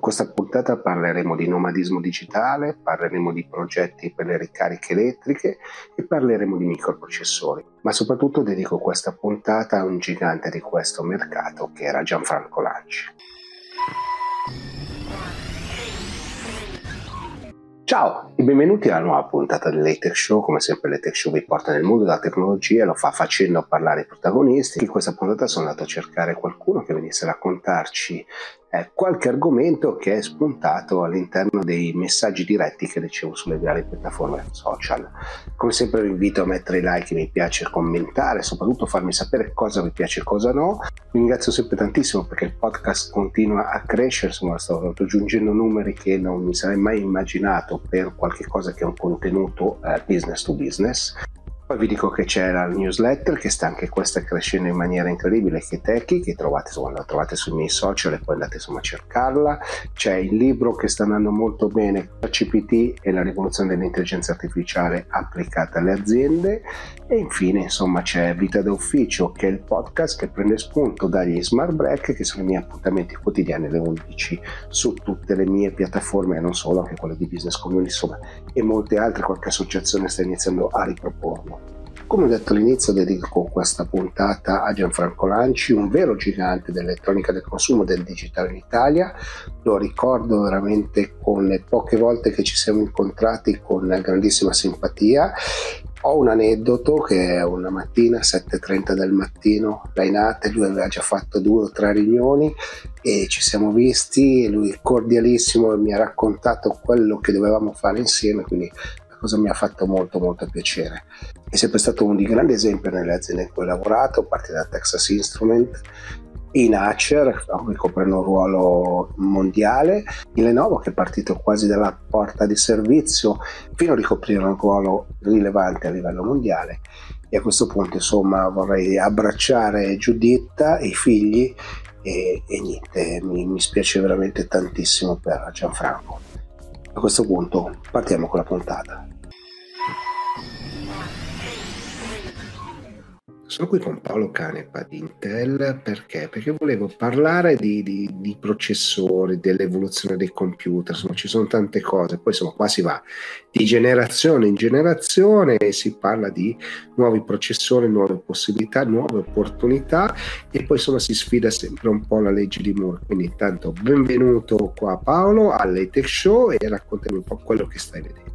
Questa puntata parleremo di nomadismo digitale, parleremo di progetti per le ricariche elettriche e parleremo di microprocessori. Ma soprattutto dedico questa puntata a un gigante di questo mercato che era Gianfranco Lanci. Ciao e benvenuti alla nuova puntata dell'Atech Show. Come sempre l'Atech Show vi porta nel mondo della tecnologia e lo fa facendo parlare i protagonisti. In questa puntata sono andato a cercare qualcuno che venisse a raccontarci eh, qualche argomento che è spuntato all'interno dei messaggi diretti che ricevo sulle varie piattaforme social. Come sempre vi invito a mettere like, mi piace, commentare, soprattutto farmi sapere cosa vi piace e cosa no. Vi ringrazio sempre tantissimo perché il podcast continua a crescere, insomma sto raggiungendo numeri che non mi sarei mai immaginato per qualche cosa che è un contenuto eh, business to business poi vi dico che c'è la newsletter che sta anche questa crescendo in maniera incredibile, che Techie, che trovate, insomma, la trovate sui miei social e poi andate insomma a cercarla. C'è il libro che sta andando molto bene, CPT e la rivoluzione dell'intelligenza artificiale applicata alle aziende. E infine insomma c'è Vita d'Ufficio che è il podcast che prende spunto dagli smart break che sono i miei appuntamenti quotidiani alle 11 su tutte le mie piattaforme e non solo, anche quelle di business community insomma e molte altre, qualche associazione sta iniziando a riproporlo. Come ho detto all'inizio, dedico questa puntata a Gianfranco Lanci, un vero gigante dell'elettronica del consumo del digitale in Italia. Lo ricordo veramente con le poche volte che ci siamo incontrati con grandissima simpatia. Ho un aneddoto che una mattina, 7.30 del mattino, Rainate, lui aveva già fatto due o tre riunioni e ci siamo visti e lui cordialissimo mi ha raccontato quello che dovevamo fare insieme, quindi cosa mi ha fatto molto molto piacere. È sempre stato un di grande esempio nelle aziende in cui ho lavorato, a partire da Texas Instrument, in Acer, ricoprendo un ruolo mondiale, in Lenovo che è partito quasi dalla porta di servizio fino a ricoprire un ruolo rilevante a livello mondiale e a questo punto insomma vorrei abbracciare Giuditta e i figli e, e niente, mi, mi spiace veramente tantissimo per Gianfranco. A questo punto partiamo con la puntata. Sono qui con Paolo Canepa di Intel perché? Perché volevo parlare di, di, di, processori, dell'evoluzione dei computer, insomma ci sono tante cose, poi insomma qua si va di generazione in generazione e si parla di nuovi processori, nuove possibilità, nuove opportunità e poi insomma si sfida sempre un po' la legge di Moore. Quindi intanto benvenuto qua Paolo all'Etech Show e raccontami un po' quello che stai vedendo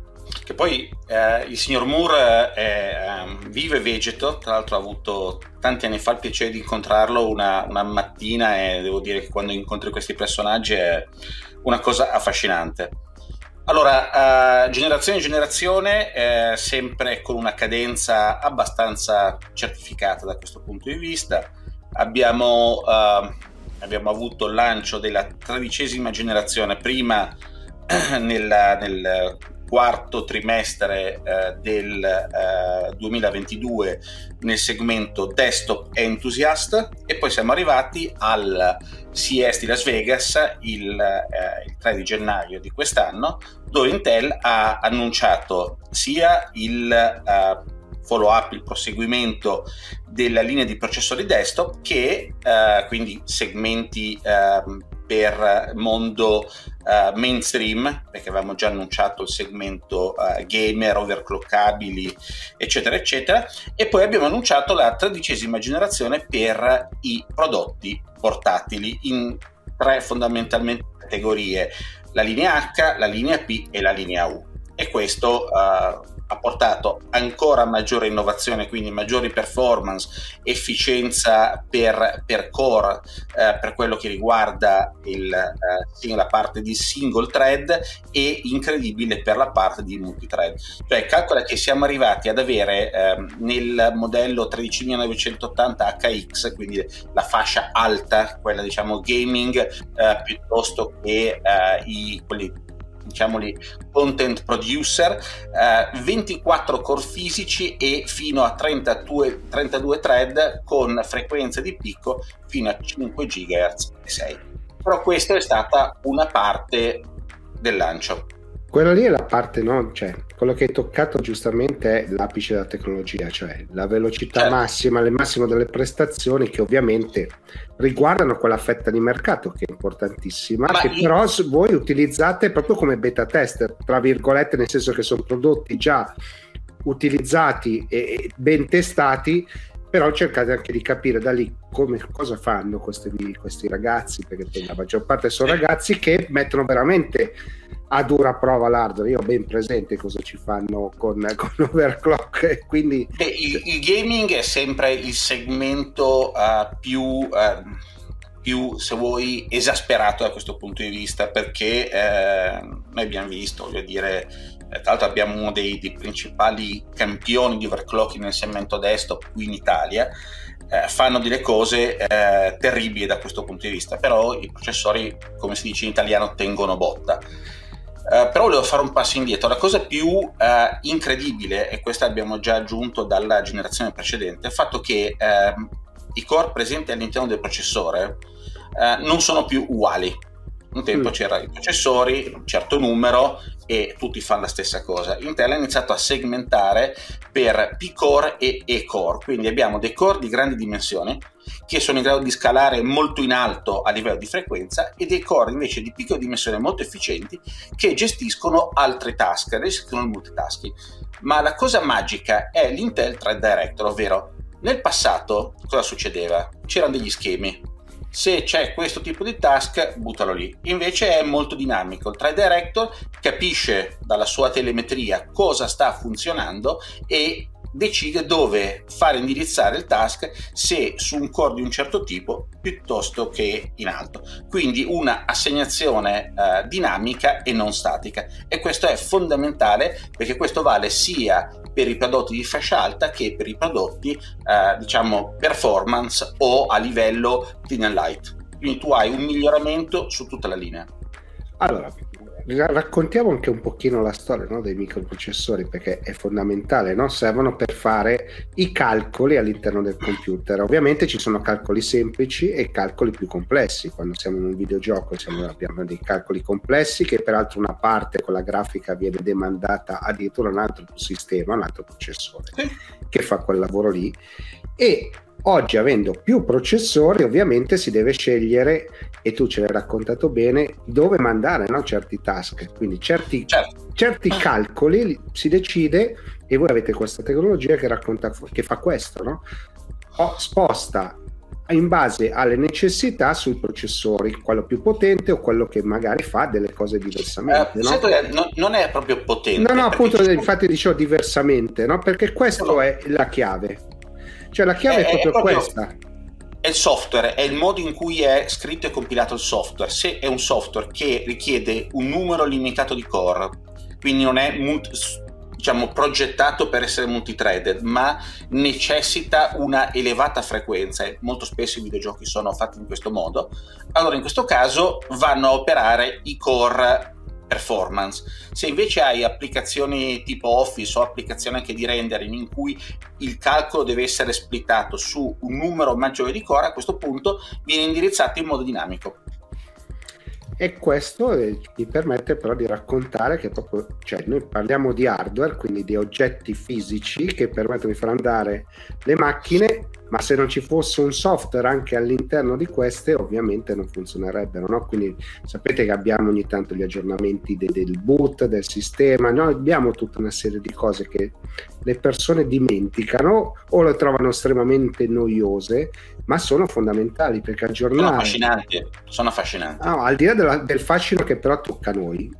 che poi eh, il signor Moore è, um, vive vegeto, tra l'altro ho avuto tanti anni fa il piacere di incontrarlo una, una mattina e devo dire che quando incontri questi personaggi è una cosa affascinante. Allora, uh, generazione in generazione, eh, sempre con una cadenza abbastanza certificata da questo punto di vista. Abbiamo, uh, abbiamo avuto il lancio della tredicesima generazione, prima nel, nel quarto trimestre eh, del eh, 2022 nel segmento desktop enthusiast e poi siamo arrivati al CES di Las Vegas il, eh, il 3 di gennaio di quest'anno dove Intel ha annunciato sia il eh, follow up, il proseguimento della linea di processori desktop che eh, quindi segmenti eh, per mondo uh, mainstream, perché avevamo già annunciato il segmento uh, gamer, overclockabili, eccetera, eccetera, e poi abbiamo annunciato la tredicesima generazione per i prodotti portatili in tre fondamentalmente categorie, la linea H, la linea P e la linea U. E questo uh, ha portato ancora maggiore innovazione, quindi maggiori performance, efficienza per, per core eh, per quello che riguarda il, eh, la parte di single thread e incredibile per la parte di multithread. Cioè calcola che siamo arrivati ad avere eh, nel modello 13980 HX, quindi la fascia alta, quella diciamo gaming, eh, piuttosto che eh, i, quelli diciamoli content producer, eh, 24 core fisici e fino a 32, 32 thread con frequenze di picco fino a 5 GHz e 6. Però questa è stata una parte del lancio. Quella lì è la parte, no? Cioè, quello che hai toccato giustamente è l'apice della tecnologia, cioè la velocità certo. massima, il massimo delle prestazioni che ovviamente riguardano quella fetta di mercato che è importantissima, Ma che io... però voi utilizzate proprio come beta tester, tra virgolette, nel senso che sono prodotti già utilizzati e ben testati però cercate anche di capire da lì come, cosa fanno questi, questi ragazzi, perché la maggior parte sono ragazzi che mettono veramente a dura prova l'hardware. Io ho ben presente cosa ci fanno con, con Overclock. Quindi... Beh, il, il, gaming è sempre il segmento uh, più, uh, più, se vuoi, esasperato da questo punto di vista, perché uh, noi abbiamo visto, voglio dire, tra l'altro abbiamo uno dei, dei, principali campioni di overclocking nel segmento desktop qui in Italia, eh, fanno delle cose eh, terribili da questo punto di vista, però i processori, come si dice in italiano, tengono botta. Uh, però volevo fare un passo indietro. La cosa più uh, incredibile, e questa abbiamo già aggiunto dalla generazione precedente, è il fatto che uh, i core presenti all'interno del processore non sono più uguali. Un tempo mm. c'erano i processori, un certo numero, e tutti fanno la stessa cosa. Intel ha iniziato a segmentare per P-core e E-core, quindi abbiamo dei core di grandi dimensioni che sono in grado di scalare molto in alto a livello di frequenza e dei core invece di piccola dimensione molto efficienti che gestiscono altre task, gestiscono il multitasking. Ma la cosa magica è l'Intel Thread Director, ovvero nel passato cosa succedeva? C'erano degli schemi se c'è questo tipo di task buttalo lì. Invece è molto dinamico. Il Try Director capisce dalla sua telemetria cosa sta funzionando e decide dove fare indirizzare il task se su un core di un certo tipo piuttosto che in alto. Quindi una assegnazione eh, dinamica e non statica. E questo è fondamentale perché questo vale sia per i prodotti di fascia alta che per i prodotti eh, diciamo performance o a livello thin and light. Quindi tu hai un miglioramento su tutta la linea. Allora raccontiamo anche un pochino la storia no, dei microprocessori perché è fondamentale, no? servono per fare i calcoli all'interno del computer. Ovviamente ci sono calcoli semplici e calcoli più complessi. Quando siamo in un videogioco siamo, abbiamo dei calcoli complessi che peraltro una parte con la grafica viene demandata addirittura a un altro sistema, un altro processore che fa quel lavoro lì e Oggi, avendo più processori, ovviamente si deve scegliere, e tu ce l'hai raccontato bene, dove mandare no? certi task. Quindi certi, certo. certi calcoli si decide, e voi avete questa tecnologia che, racconta, che fa questo, no? O sposta in base alle necessità sui processori, quello più potente o quello che magari fa delle cose diversamente. Eh, no? non, non è proprio potente. No, no, appunto, infatti dicevo diversamente, no? perché questa no. è la chiave. Cioè la chiave è, è, proprio, è proprio questa. È il software, è il modo in cui è scritto e compilato il software. Se è un software che richiede un numero limitato di core, quindi non è diciamo, progettato per essere multithreaded, ma necessita una elevata frequenza e molto spesso i videogiochi sono fatti in questo modo, allora in questo caso vanno a operare i core performance. Se invece hai applicazioni tipo Office o applicazioni anche di rendering in cui il calcolo deve essere splittato su un numero maggiore di core, a questo punto viene indirizzato in modo dinamico. E questo mi permette però di raccontare che proprio, cioè noi parliamo di hardware, quindi di oggetti fisici che permettono di far andare le macchine ma se non ci fosse un software anche all'interno di queste ovviamente non funzionerebbero no? quindi sapete che abbiamo ogni tanto gli aggiornamenti de- del boot del sistema noi abbiamo tutta una serie di cose che le persone dimenticano o le trovano estremamente noiose ma sono fondamentali perché aggiornare sono affascinanti, sono affascinanti. No, al di là della, del fascino che però tocca a noi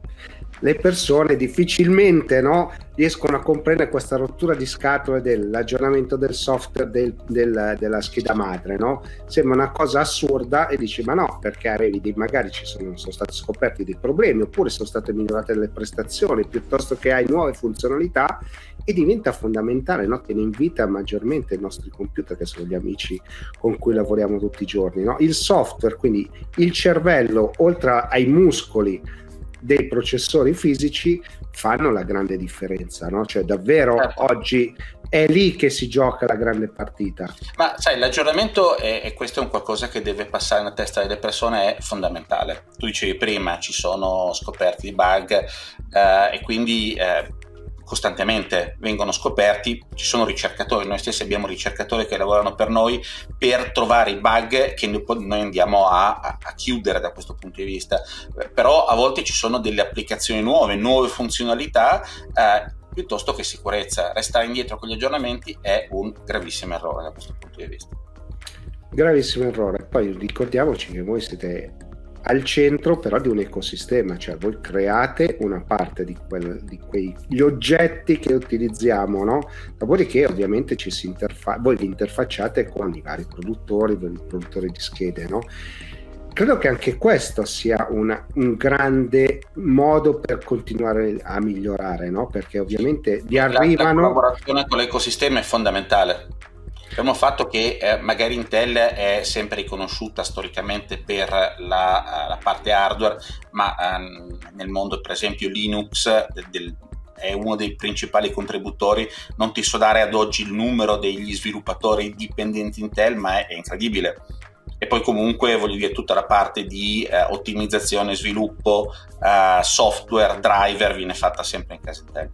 le persone difficilmente no, riescono a comprendere questa rottura di scatole dell'aggiornamento del software del, del, della scheda madre. No? Sembra una cosa assurda e dici ma no, perché arrivi, magari ci sono, sono stati scoperti dei problemi oppure sono state migliorate le prestazioni piuttosto che hai nuove funzionalità e diventa fondamentale, no? tiene in vita maggiormente i nostri computer che sono gli amici con cui lavoriamo tutti i giorni. No? Il software, quindi il cervello, oltre ai muscoli, dei processori fisici fanno la grande differenza, no? Cioè davvero certo. oggi è lì che si gioca la grande partita. Ma sai, l'aggiornamento, è, e questo è un qualcosa che deve passare nella testa delle persone, è fondamentale. Tu dicevi prima, ci sono scoperti di bug eh, e quindi eh, costantemente vengono scoperti, ci sono ricercatori, noi stessi abbiamo ricercatori che lavorano per noi per trovare i bug che noi andiamo a, a, chiudere da questo punto di vista, però a volte ci sono delle applicazioni nuove, nuove funzionalità. Eh, piuttosto che sicurezza. Restare indietro con gli aggiornamenti è un gravissimo errore da questo punto di vista. Gravissimo errore. Poi ricordiamoci che voi siete al centro però di un ecosistema, cioè voi create una parte di, quel, di quegli oggetti che utilizziamo, no? Dopodiché ovviamente ci si interfa- voi vi interfacciate con i vari produttori, i produttori di schede, no? Credo che anche questo sia una, un grande modo per continuare a migliorare, no? Perché ovviamente vi arrivano... La collaborazione con l'ecosistema è fondamentale Abbiamo fatto che eh, magari Intel è sempre riconosciuta storicamente per la, la parte hardware, ma ehm, nel mondo per esempio Linux del, del, è uno dei principali contributori. Non ti so dare ad oggi il numero degli sviluppatori dipendenti Intel, ma è, è incredibile. E poi comunque voglio dire tutta la parte di eh, ottimizzazione, sviluppo, eh, software, driver viene fatta sempre in casa Intel.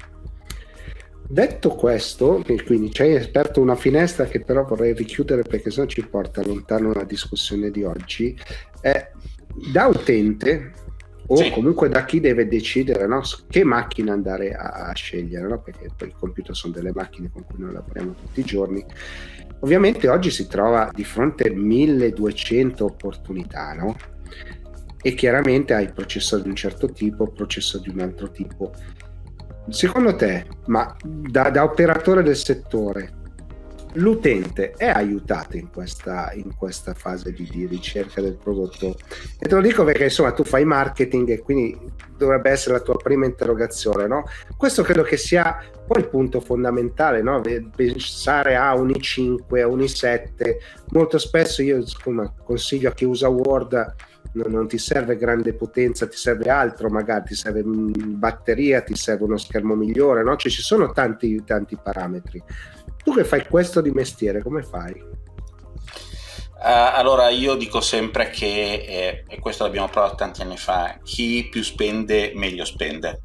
Detto questo, quindi ci hai aperto una finestra che però vorrei richiudere perché sennò ci porta lontano la discussione di oggi, eh, da utente o sì. comunque da chi deve decidere no, che macchina andare a, a scegliere, no? perché poi i computer sono delle macchine con cui noi lavoriamo tutti i giorni. Ovviamente oggi si trova di fronte a 1200 opportunità, no? E chiaramente hai processori di un certo tipo, processori di un altro tipo secondo te, ma da, da, operatore del settore, l'utente è aiutato in questa, in questa fase di, di, ricerca del prodotto? E te lo dico perché insomma tu fai marketing e quindi dovrebbe essere la tua prima interrogazione, no? Questo credo che sia poi il punto fondamentale, no? Pensare a un i5, a un i7. Molto spesso io insomma, consiglio a chi usa Word non, non, ti serve grande potenza, ti serve altro, magari ti serve batteria, ti serve uno schermo migliore, no? Cioè, ci sono tanti, tanti parametri. Tu che fai questo di mestiere, come fai? Uh, allora io dico sempre che, eh, e questo l'abbiamo provato tanti anni fa, chi più spende meglio spende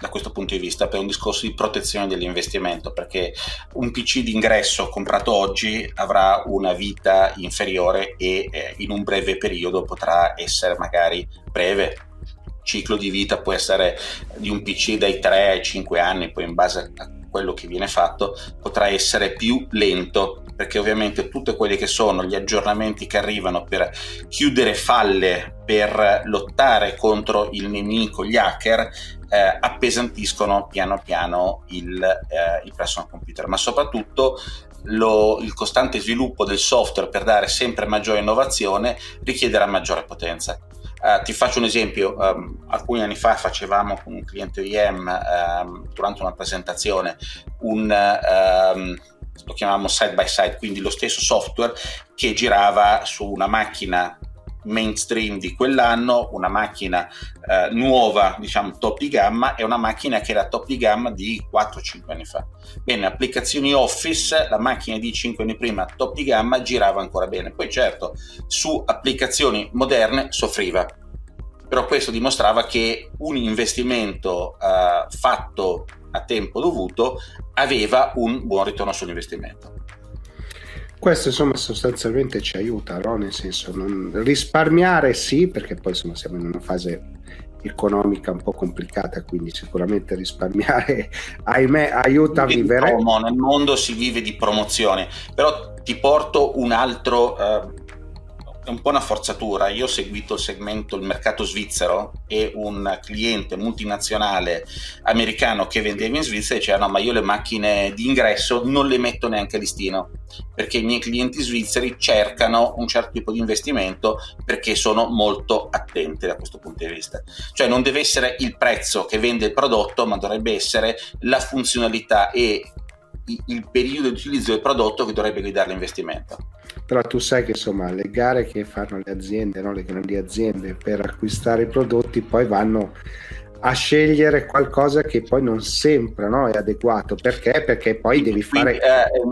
da questo punto di vista per un discorso di protezione dell'investimento perché un PC d'ingresso comprato oggi avrà una vita inferiore e eh, in un breve periodo potrà essere magari breve. Ciclo di vita può essere di un PC dai 3 ai 5 anni poi in base a quello che viene fatto potrà essere più lento perché ovviamente tutti quelli che sono gli aggiornamenti che arrivano per chiudere falle, per lottare contro il nemico, gli hacker, eh, appesantiscono piano piano il, eh, il personal computer, ma soprattutto lo, il costante sviluppo del software per dare sempre maggiore innovazione richiederà maggiore potenza. Uh, ti faccio un esempio, um, alcuni anni fa facevamo con un cliente OEM um, durante una presentazione un, um, lo chiamavamo side by side, quindi lo stesso software che girava su una macchina mainstream di quell'anno, una macchina eh, nuova, diciamo top di gamma, e una macchina che era top di gamma di 4-5 anni fa. Bene, applicazioni Office, la macchina di 5 anni prima, top di gamma, girava ancora bene. Poi certo, su applicazioni moderne soffriva. Però questo dimostrava che un investimento eh, fatto a tempo dovuto aveva un buon ritorno sull'investimento. Questo insomma sostanzialmente ci aiuta, no? nel senso non risparmiare sì, perché poi insomma siamo in una fase economica un po' complicata, quindi sicuramente risparmiare, ahimè, aiuta a vivere. Promo, nel mondo si vive di promozione, però ti porto un altro uh, è un po' una forzatura. Io ho seguito il segmento il mercato svizzero e un cliente multinazionale americano che vendeva in Svizzera diceva no ma io le macchine di ingresso non le metto neanche a listino perché i miei clienti svizzeri cercano un certo tipo di investimento perché sono molto attenti da questo punto di vista. Cioè non deve essere il prezzo che vende il prodotto ma dovrebbe essere la funzionalità e il periodo di utilizzo del prodotto che dovrebbe guidare l'investimento però tu sai che insomma le gare che fanno le aziende, no? le grandi aziende per acquistare i prodotti poi vanno a scegliere qualcosa che poi non sempre no, è adeguato perché? Perché poi devi fare eh,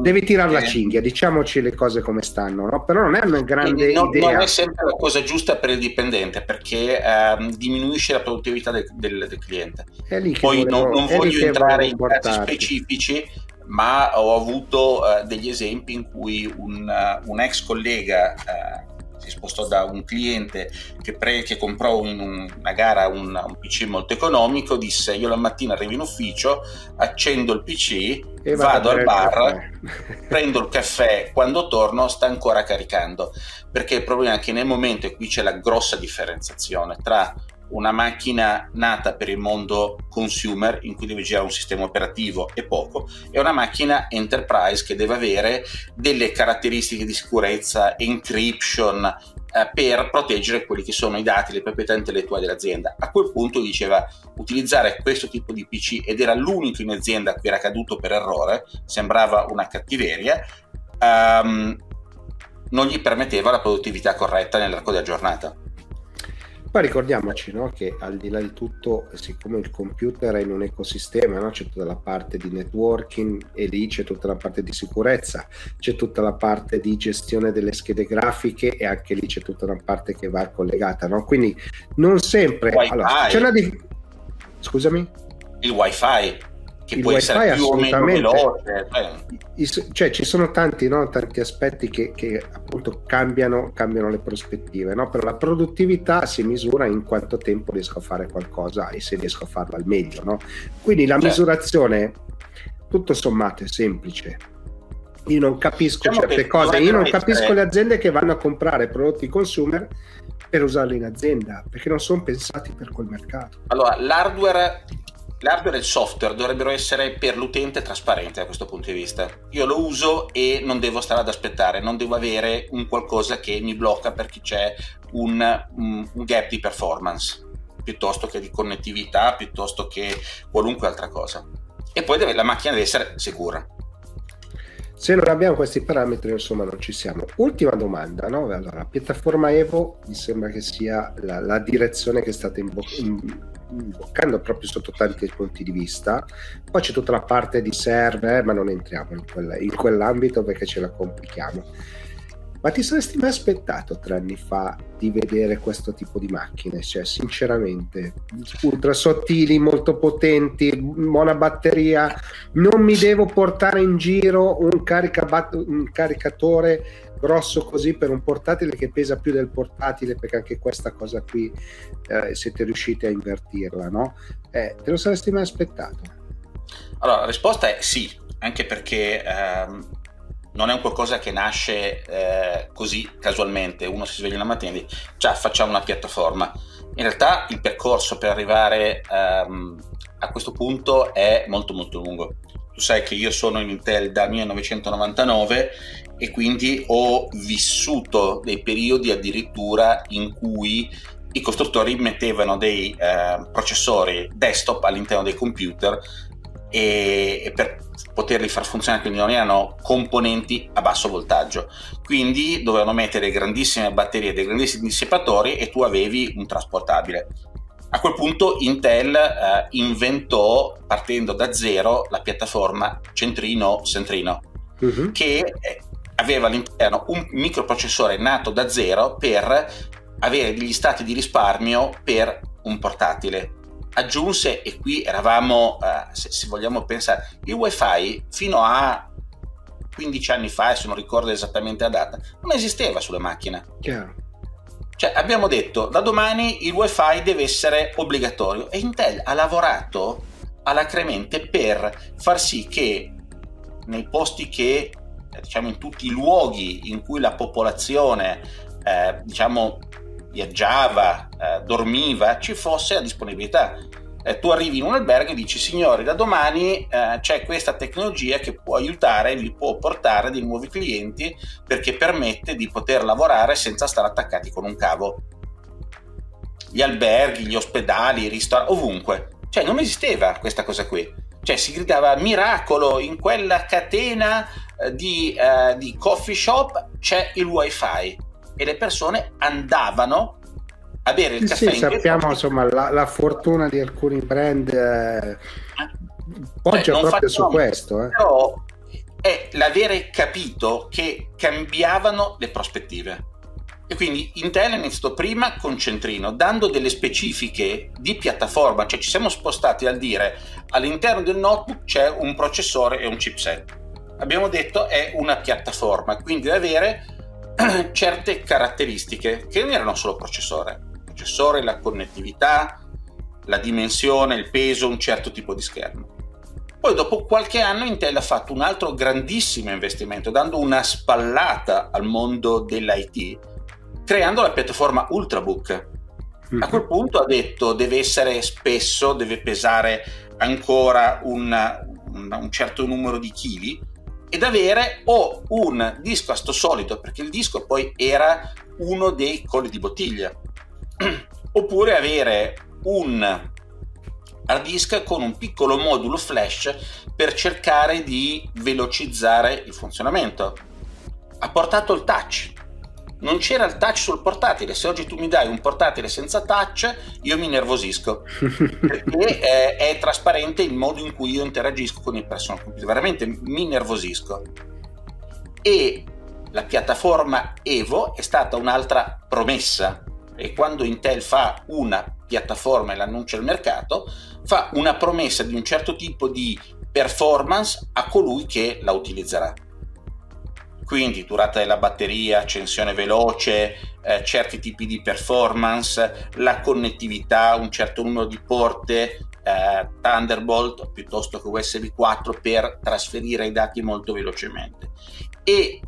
devi tirare la eh, cinghia, diciamoci le cose come stanno, no? però non è una grande non, idea. Non è sempre la cosa giusta per il dipendente perché eh, diminuisce la produttività del, del, del cliente. Poi volevo, non, non voglio entrare in casi specifici, ma ho avuto uh, degli esempi in cui un, uh, un ex collega uh, si spostò da un cliente che, pre- che comprò in un, una gara un, un, PC molto economico, disse io la mattina arrivo in ufficio, accendo il PC, e vado al bar, prendo il caffè, quando torno sta ancora caricando, perché il problema è che nel momento, e qui c'è la grossa differenziazione tra una macchina nata per il mondo consumer in cui deve girare un sistema operativo e poco e una macchina enterprise che deve avere delle caratteristiche di sicurezza, encryption eh, per proteggere quelli che sono i dati, le proprietà intellettuali dell'azienda. A quel punto diceva utilizzare questo tipo di PC ed era l'unico in azienda a cui era caduto per errore, sembrava una cattiveria. Um, non gli permetteva la produttività corretta nell'arco della giornata. Poi ricordiamoci no, che al di là di tutto, siccome il computer è in un ecosistema, no, c'è tutta la parte di networking e lì c'è tutta la parte di sicurezza, c'è tutta la parte di gestione delle schede grafiche e anche lì c'è tutta una parte che va collegata. No? Quindi non sempre... Allora, dif- Scusami? Il wifi che il può wifi essere più o meno veloce. Cioè. cioè ci sono tanti, no? tanti aspetti che, che, appunto cambiano, cambiano le prospettive, no? però la produttività si misura in quanto tempo riesco a fare qualcosa e se riesco a farlo al meglio. No? Quindi la certo. misurazione, tutto sommato, è semplice. Io non capisco diciamo certe cose, io non capisco le aziende che vanno a comprare prodotti consumer per usarli in azienda, perché non sono pensati per quel mercato. Allora, l'hardware l'hardware e il software dovrebbero essere per l'utente trasparenti da questo punto di vista. Io lo uso e non devo stare ad aspettare, non devo avere un qualcosa che mi blocca perché c'è un, un, un gap di performance, piuttosto che di connettività, piuttosto che qualunque altra cosa. E poi deve, la macchina deve essere sicura. Se non abbiamo questi parametri, insomma, non ci siamo. Ultima domanda, no? Allora, piattaforma Evo mi sembra che sia la, la direzione che state imbo- imboccando proprio sotto tanti punti di vista. Poi c'è tutta la parte di server, ma non entriamo in, quella, in quell'ambito perché ce la complichiamo. Ma ti saresti mai aspettato tre anni fa di vedere questo tipo di macchine? Cioè, sinceramente, ultra sottili, molto potenti, buona batteria. Non mi devo portare in giro un, caricabat- un caricatore grosso così per un portatile che pesa più del portatile, perché anche questa cosa qui eh, siete riusciti a invertirla, no? Eh, te lo saresti mai aspettato? Allora, la risposta è sì, anche perché ehm, non è un qualcosa che nasce eh, così casualmente, uno si sveglia una mattina e dice ciao facciamo una piattaforma. In realtà il percorso per arrivare ehm, a questo punto è molto molto lungo. Tu sai che io sono in Intel dal 1999 e quindi ho vissuto dei periodi addirittura in cui i costruttori mettevano dei eh, processori desktop all'interno dei computer e, e per poterli far funzionare, quindi non erano componenti a basso voltaggio, quindi dovevano mettere grandissime batterie, dei grandissimi dissipatori e tu avevi un trasportabile. A quel punto Intel eh, inventò, partendo da zero, la piattaforma Centrino-Centrino, uh-huh. che eh, aveva all'interno un microprocessore nato da zero per avere degli stati di risparmio per un portatile aggiunse, e qui eravamo, uh, se, se, vogliamo pensare, il wifi fino a 15 anni fa, se non ricordo esattamente la data, non esisteva sulle macchine. Chiaro. Cioè abbiamo detto da domani il wifi deve essere obbligatorio e Intel ha lavorato alacremente per far sì che nei posti che diciamo in tutti i luoghi in cui la popolazione eh, diciamo viaggiava, eh, dormiva, ci fosse la disponibilità. Eh, tu arrivi in un albergo e dici signori da domani eh, c'è questa tecnologia che può aiutare, vi può portare dei nuovi clienti perché permette di poter lavorare senza stare attaccati con un cavo. Gli alberghi, gli ospedali, i ristoranti, ovunque. Cioè non esisteva questa cosa qui. Cioè si gridava miracolo in quella catena eh, di, uh, di coffee shop c'è il wifi e le persone andavano a bere il sì, caffè. Sì, sappiamo insomma la, la, fortuna di alcuni brand eh, poggia cioè, proprio su questo. Eh. Però è l'avere capito che cambiavano le prospettive. E quindi Intel è iniziato prima con Centrino, dando delle specifiche di piattaforma, cioè ci siamo spostati al dire all'interno del notebook c'è un processore e un chipset. Abbiamo detto è una piattaforma, quindi deve avere certe caratteristiche che non erano solo processore. Processore, la connettività, la dimensione, il peso, un certo tipo di schermo. Poi dopo qualche anno Intel ha fatto un altro grandissimo investimento, dando una spallata al mondo dell'IT creando la piattaforma Ultrabook. Mm-hmm. A quel punto ha detto deve essere spesso, deve pesare ancora un, un, un certo numero di chili ed avere o un disco a sto solido, perché il disco poi era uno dei colli di bottiglia, oppure avere un hard disk con un piccolo modulo flash per cercare di velocizzare il funzionamento. Ha portato il touch, non c'era il touch sul portatile. Se oggi tu mi dai un portatile senza touch, io mi nervosisco perché è, è, trasparente il modo in cui io interagisco con il personal computer. Veramente mi nervosisco. E la piattaforma Evo è stata un'altra promessa. E quando Intel fa una piattaforma e l'annuncia al mercato, fa una promessa di un certo tipo di performance a colui che la utilizzerà quindi durata della batteria, accensione veloce, eh, certi tipi di performance, la connettività, un certo numero di porte eh, Thunderbolt piuttosto che USB 4 per trasferire i dati molto velocemente. E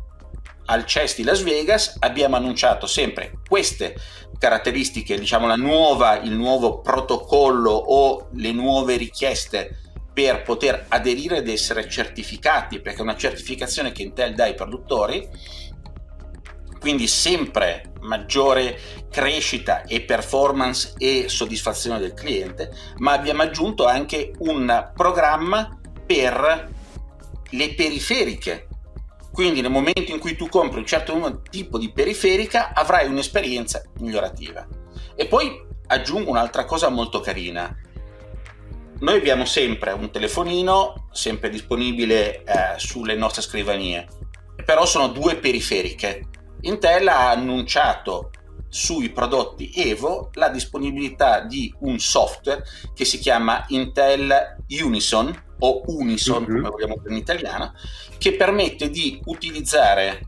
al CES di Las Vegas abbiamo annunciato sempre queste caratteristiche, diciamo la nuova, il nuovo protocollo o le nuove richieste per poter aderire ed essere certificati, perché è una certificazione che Intel dà ai produttori, quindi sempre maggiore crescita e performance e soddisfazione del cliente, ma abbiamo aggiunto anche un programma per le periferiche. Quindi nel momento in cui tu compri un certo tipo di periferica avrai un'esperienza migliorativa. E poi aggiungo un'altra cosa molto carina noi abbiamo sempre un telefonino, sempre disponibile eh, sulle nostre scrivanie, però sono due periferiche. Intel ha annunciato sui prodotti Evo la disponibilità di un software che si chiama Intel Unison o Unison mm-hmm. come vogliamo dire in italiano, che permette di utilizzare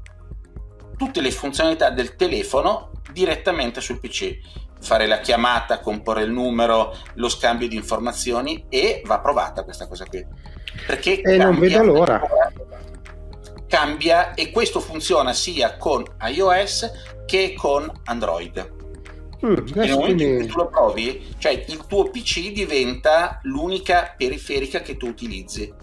tutte le funzionalità del telefono direttamente sul PC fare la chiamata, comporre il numero, lo scambio di informazioni e va provata questa cosa qui. Perché e non vedo l'ora. Cambia e questo funziona sia con iOS che con Android. Mm, nel momento in cui tu lo provi, cioè il tuo PC diventa l'unica periferica che tu utilizzi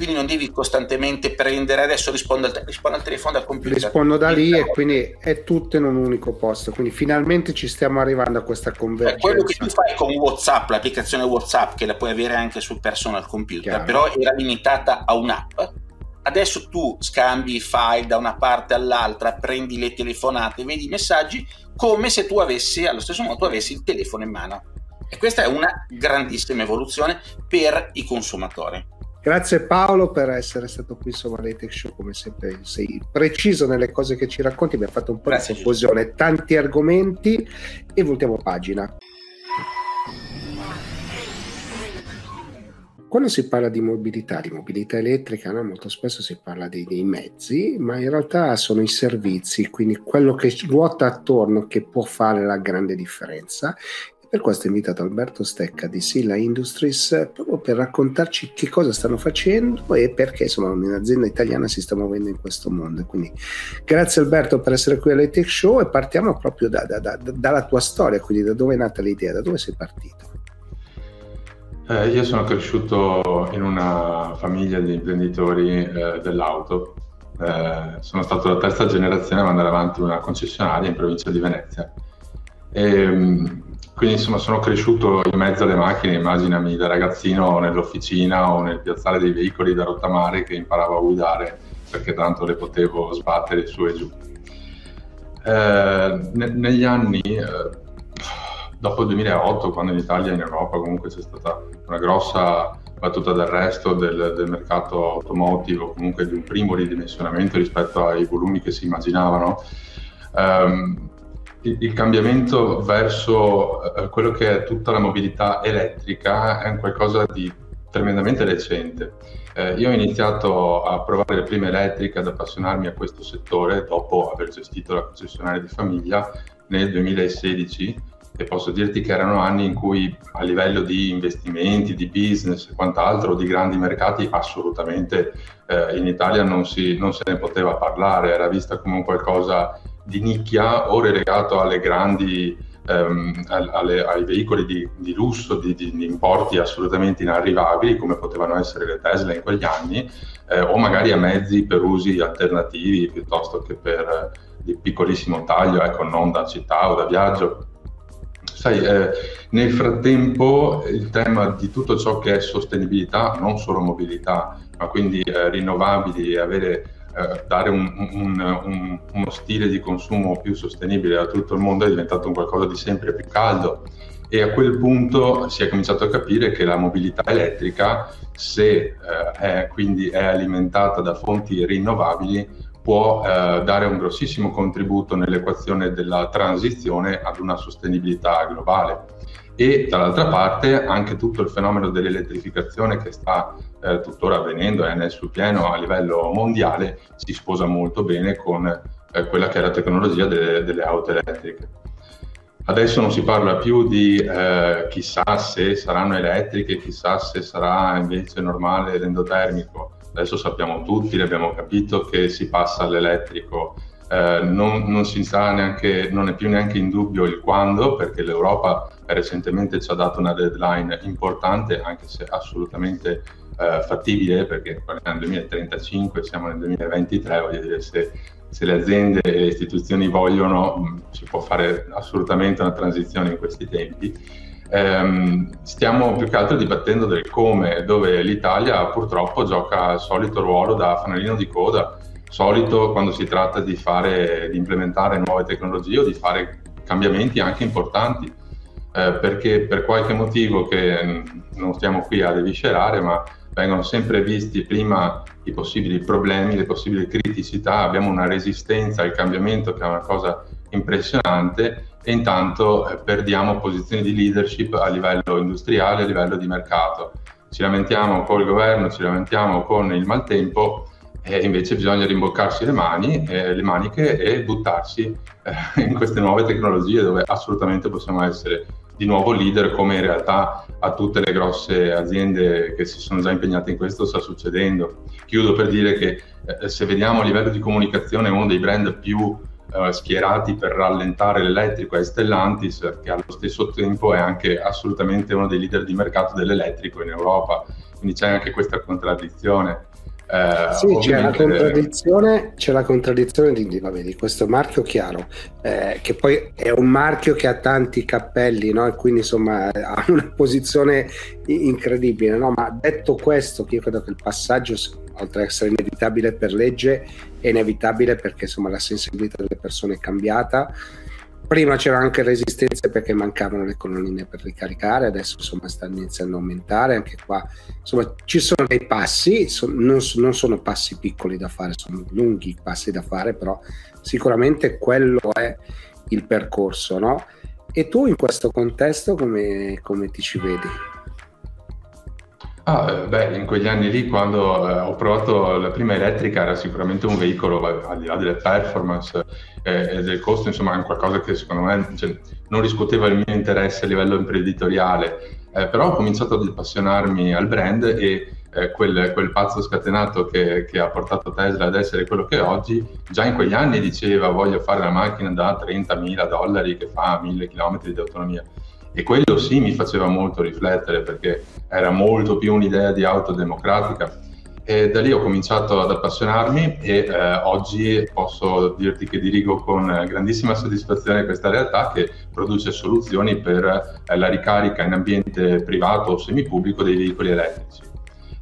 quindi non devi costantemente prendere adesso rispondo al, rispondo al telefono dal computer. Rispondo da lì e quindi è tutto in un unico posto. Quindi finalmente ci stiamo arrivando a questa convergenza è quello che tu fai con Whatsapp l'applicazione Whatsapp che la puoi avere anche sul personal computer Chiaro. però era limitata a un'app. Adesso tu scambi i file da una parte all'altra prendi le telefonate vedi i messaggi come se tu avessi allo stesso modo tu avessi il telefono in mano. E questa è una grandissima evoluzione per i consumatori Grazie Paolo per essere stato qui su Tech Show, come sempre sei preciso nelle cose che ci racconti, mi ha fatto un po' Grazie, di confusione, tanti argomenti e voltiamo pagina. Quando si parla di mobilità, di mobilità elettrica, no? molto spesso si parla dei, dei, mezzi, ma in realtà sono i servizi, quindi quello che ruota attorno che può fare la grande differenza. Per questo ho invitato Alberto Stecca di Silla Industries proprio per raccontarci che cosa stanno facendo e perché insomma un'azienda italiana si sta muovendo in questo mondo. Quindi grazie Alberto per essere qui alle Tech Show e partiamo proprio da, da, da, dalla tua storia, quindi da dove è nata l'idea, da dove sei partito. Eh, io sono cresciuto in una famiglia di imprenditori eh, dell'auto. Eh, sono stato la terza generazione a mandare avanti una concessionaria in provincia di Venezia. E, ehm, quindi insomma sono cresciuto in mezzo alle macchine, immaginami da ragazzino nell'officina o nel piazzale dei veicoli da rottamare che imparavo a guidare perché tanto le potevo sbattere su e giù. Eh, ne- negli anni, eh, dopo il 2008, quando in Italia e in Europa comunque c'è stata una grossa battuta d'arresto del, del mercato automotive o comunque di un primo ridimensionamento rispetto ai volumi che si immaginavano, um, il, cambiamento verso uh, quello che è tutta la mobilità elettrica è un qualcosa di tremendamente recente. Eh, io ho iniziato a provare le prime elettriche, ad appassionarmi a questo settore dopo aver gestito la concessionaria di famiglia nel 2016 e posso dirti che erano anni in cui a livello di investimenti, di business e quant'altro, di grandi mercati, assolutamente eh, in Italia non, si, non, se ne poteva parlare, era vista come un qualcosa di nicchia o relegato alle grandi, ehm, alle, ai veicoli di, di lusso, di, di, di, importi assolutamente inarrivabili, come potevano essere le Tesla in quegli anni, eh, o magari a mezzi per usi alternativi piuttosto che per eh, di piccolissimo taglio, ecco, non da città o da viaggio. Sai, eh, nel frattempo il tema di tutto ciò che è sostenibilità, non solo mobilità, ma quindi eh, rinnovabili e avere, eh, dare un, un, un, uno stile di consumo più sostenibile a tutto il mondo è diventato un qualcosa di sempre più caldo e a quel punto si è cominciato a capire che la mobilità elettrica, se eh, è, quindi è alimentata da fonti rinnovabili, può eh, dare un grossissimo contributo nell'equazione della transizione ad una sostenibilità globale. E dall'altra parte anche tutto il fenomeno dell'elettrificazione che sta eh, tuttora avvenendo e nel suo pieno a livello mondiale si sposa molto bene con eh, quella che è la tecnologia delle, delle auto elettriche. Adesso non si parla più di eh, chissà se saranno elettriche, chissà se sarà invece normale l'endotermico, adesso sappiamo tutti, l'abbiamo capito che si passa all'elettrico, eh, non, non, si sa neanche, non è più neanche in dubbio il quando, perché l'Europa recentemente ci ha dato una deadline importante, anche se assolutamente eh, fattibile, perché del 2035, siamo nel 2023, voglio dire, se, se le aziende e le istituzioni vogliono, mh, si può fare assolutamente una transizione in questi tempi. Ehm, stiamo più che altro dibattendo del come, dove l'Italia purtroppo gioca il solito ruolo da fanalino di coda, solito quando si tratta di, fare, di implementare nuove tecnologie o di fare cambiamenti anche importanti, eh, perché per qualche motivo che non stiamo qui a deviscerare, ma vengono sempre visti prima i possibili problemi, le possibili criticità, abbiamo una resistenza al cambiamento che è una cosa impressionante e intanto eh, perdiamo posizioni di leadership a livello industriale, a livello di mercato. Ci lamentiamo col governo, ci lamentiamo con il maltempo e invece bisogna rimboccarsi le mani, eh, le maniche e buttarsi eh, in queste nuove tecnologie dove assolutamente possiamo essere di nuovo leader come in realtà a tutte le grosse aziende che si sono già impegnate in questo sta succedendo. Chiudo per dire che eh, se vediamo a livello di comunicazione uno dei brand più eh, schierati per rallentare l'elettrico è Stellantis, che allo stesso tempo è anche assolutamente uno dei leader di mercato dell'elettrico in Europa. Quindi c'è anche questa contraddizione. Eh, sì, c'è la, contraddizione, c'è la contraddizione di, vabbè, di questo marchio chiaro, eh, che poi è un marchio che ha tanti cappelli, no? e quindi insomma ha una posizione incredibile. No? Ma detto questo, io credo che il passaggio oltre ad essere inevitabile per legge, è inevitabile perché insomma la sensibilità delle persone è cambiata. Prima c'era anche resistenza perché mancavano le colonnine per ricaricare, adesso insomma stanno iniziando a aumentare, anche qua insomma ci sono dei passi, son, non, non, sono passi piccoli da fare, sono lunghi passi da fare, però sicuramente quello è il percorso, no? E tu in questo contesto come, come ti ci vedi? Ah, eh, beh, in quegli anni lì, quando eh, ho provato la prima elettrica, era sicuramente un veicolo, al di là delle performance eh, e del costo, insomma, è qualcosa che secondo me cioè, non riscuoteva il mio interesse a livello imprenditoriale. Eh, però ho cominciato ad appassionarmi al brand e eh, quel, quel, pazzo scatenato che, che, ha portato Tesla ad essere quello che è oggi, già in quegli anni diceva voglio fare una macchina da 30.000 dollari che fa 1000 km di autonomia. E quello sì mi faceva molto riflettere perché era molto più un'idea di auto democratica. E da lì ho cominciato ad appassionarmi e eh, oggi posso dirti che dirigo con grandissima soddisfazione questa realtà che produce soluzioni per eh, la ricarica in ambiente privato o semipubblico dei veicoli elettrici.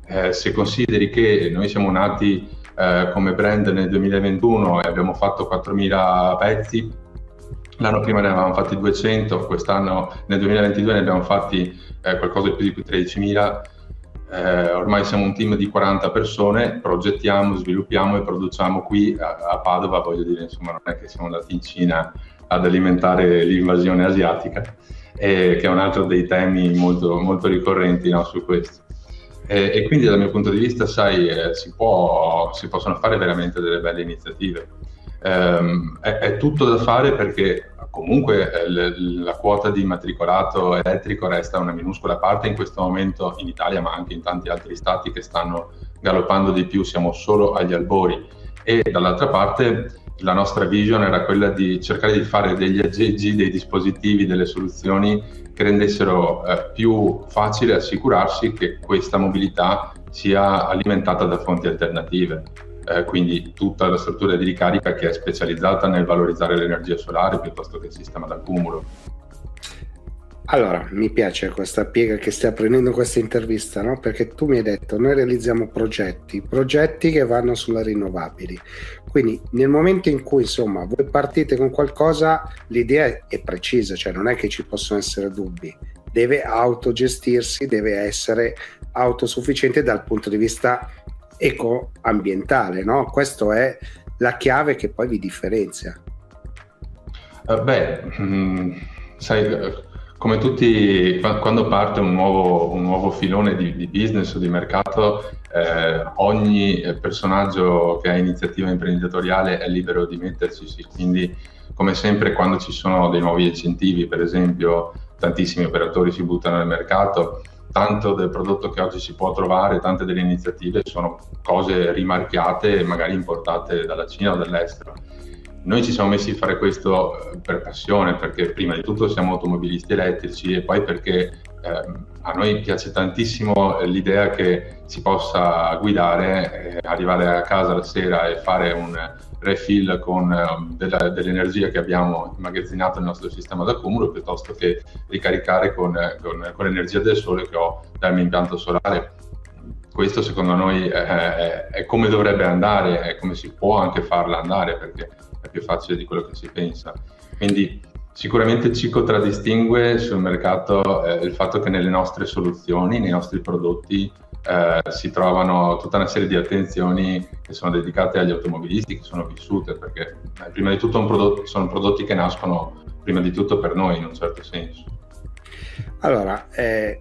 Eh, se consideri che noi siamo nati eh, come brand nel 2021 e abbiamo fatto 4.000 pezzi L'anno prima ne avevamo fatti 200, quest'anno nel 2022 ne abbiamo fatti eh, qualcosa di più di 13.000. Eh, ormai siamo un team di 40 persone, progettiamo, sviluppiamo e produciamo qui a, a Padova, voglio dire, insomma, non è che siamo andati in Cina ad alimentare l'invasione asiatica, eh, che è un altro dei temi molto, molto ricorrenti no, su questo. E, e, quindi dal mio punto di vista, sai, eh, si, può, si possono fare veramente delle belle iniziative ehm, è, è, tutto da fare perché comunque eh, l- la quota di matricolato elettrico resta una minuscola parte in questo momento in Italia, ma anche in tanti altri stati che stanno galoppando di più, siamo solo agli albori. E dall'altra parte la nostra vision era quella di cercare di fare degli aggeggi, dei dispositivi, delle soluzioni che rendessero eh, più facile assicurarsi che questa mobilità sia alimentata da fonti alternative eh, quindi tutta la struttura di ricarica che è specializzata nel valorizzare l'energia solare piuttosto che il sistema d'accumulo. Allora, mi piace questa piega che stai prendendo questa intervista, no? Perché tu mi hai detto, noi realizziamo progetti, progetti che vanno sulle rinnovabili. Quindi nel momento in cui, insomma, voi partite con qualcosa, l'idea è precisa, cioè non è che ci possono essere dubbi. Deve autogestirsi, deve essere autosufficiente dal punto di vista ecoambientale, no? Questa è la chiave che poi vi differenzia. Uh, beh, mh, mm, sai, come tutti, quando parte un nuovo, un nuovo filone di, di, business o di mercato, eh, ogni personaggio che ha iniziativa imprenditoriale è libero di metterci, sì. quindi come sempre quando ci sono dei nuovi incentivi, per esempio tantissimi operatori si buttano nel mercato, tanto del prodotto che oggi si può trovare, tante delle iniziative sono cose rimarchiate e magari importate dalla Cina o dall'estero. Noi ci siamo messi a fare questo eh, per passione, perché prima di tutto siamo automobilisti elettrici e poi perché eh, a noi piace tantissimo l'idea che si possa guidare, eh, arrivare a casa la sera e fare un refill con um, dell'energia che abbiamo immagazzinato nel nostro sistema d'accumulo piuttosto che ricaricare con, con, con l'energia del sole che ho dal mio impianto solare. Questo secondo noi è, è, è, come dovrebbe andare, è come si può anche farla andare perché è più facile di quello che si pensa. Quindi Sicuramente ci contraddistingue sul mercato eh, il fatto che nelle nostre soluzioni, nei nostri prodotti, eh, si trovano tutta una serie di attenzioni che sono dedicate agli automobilisti, che sono vissute, perché eh, prima di tutto prodotto, sono prodotti che nascono prima di tutto per noi in un certo senso. Allora, è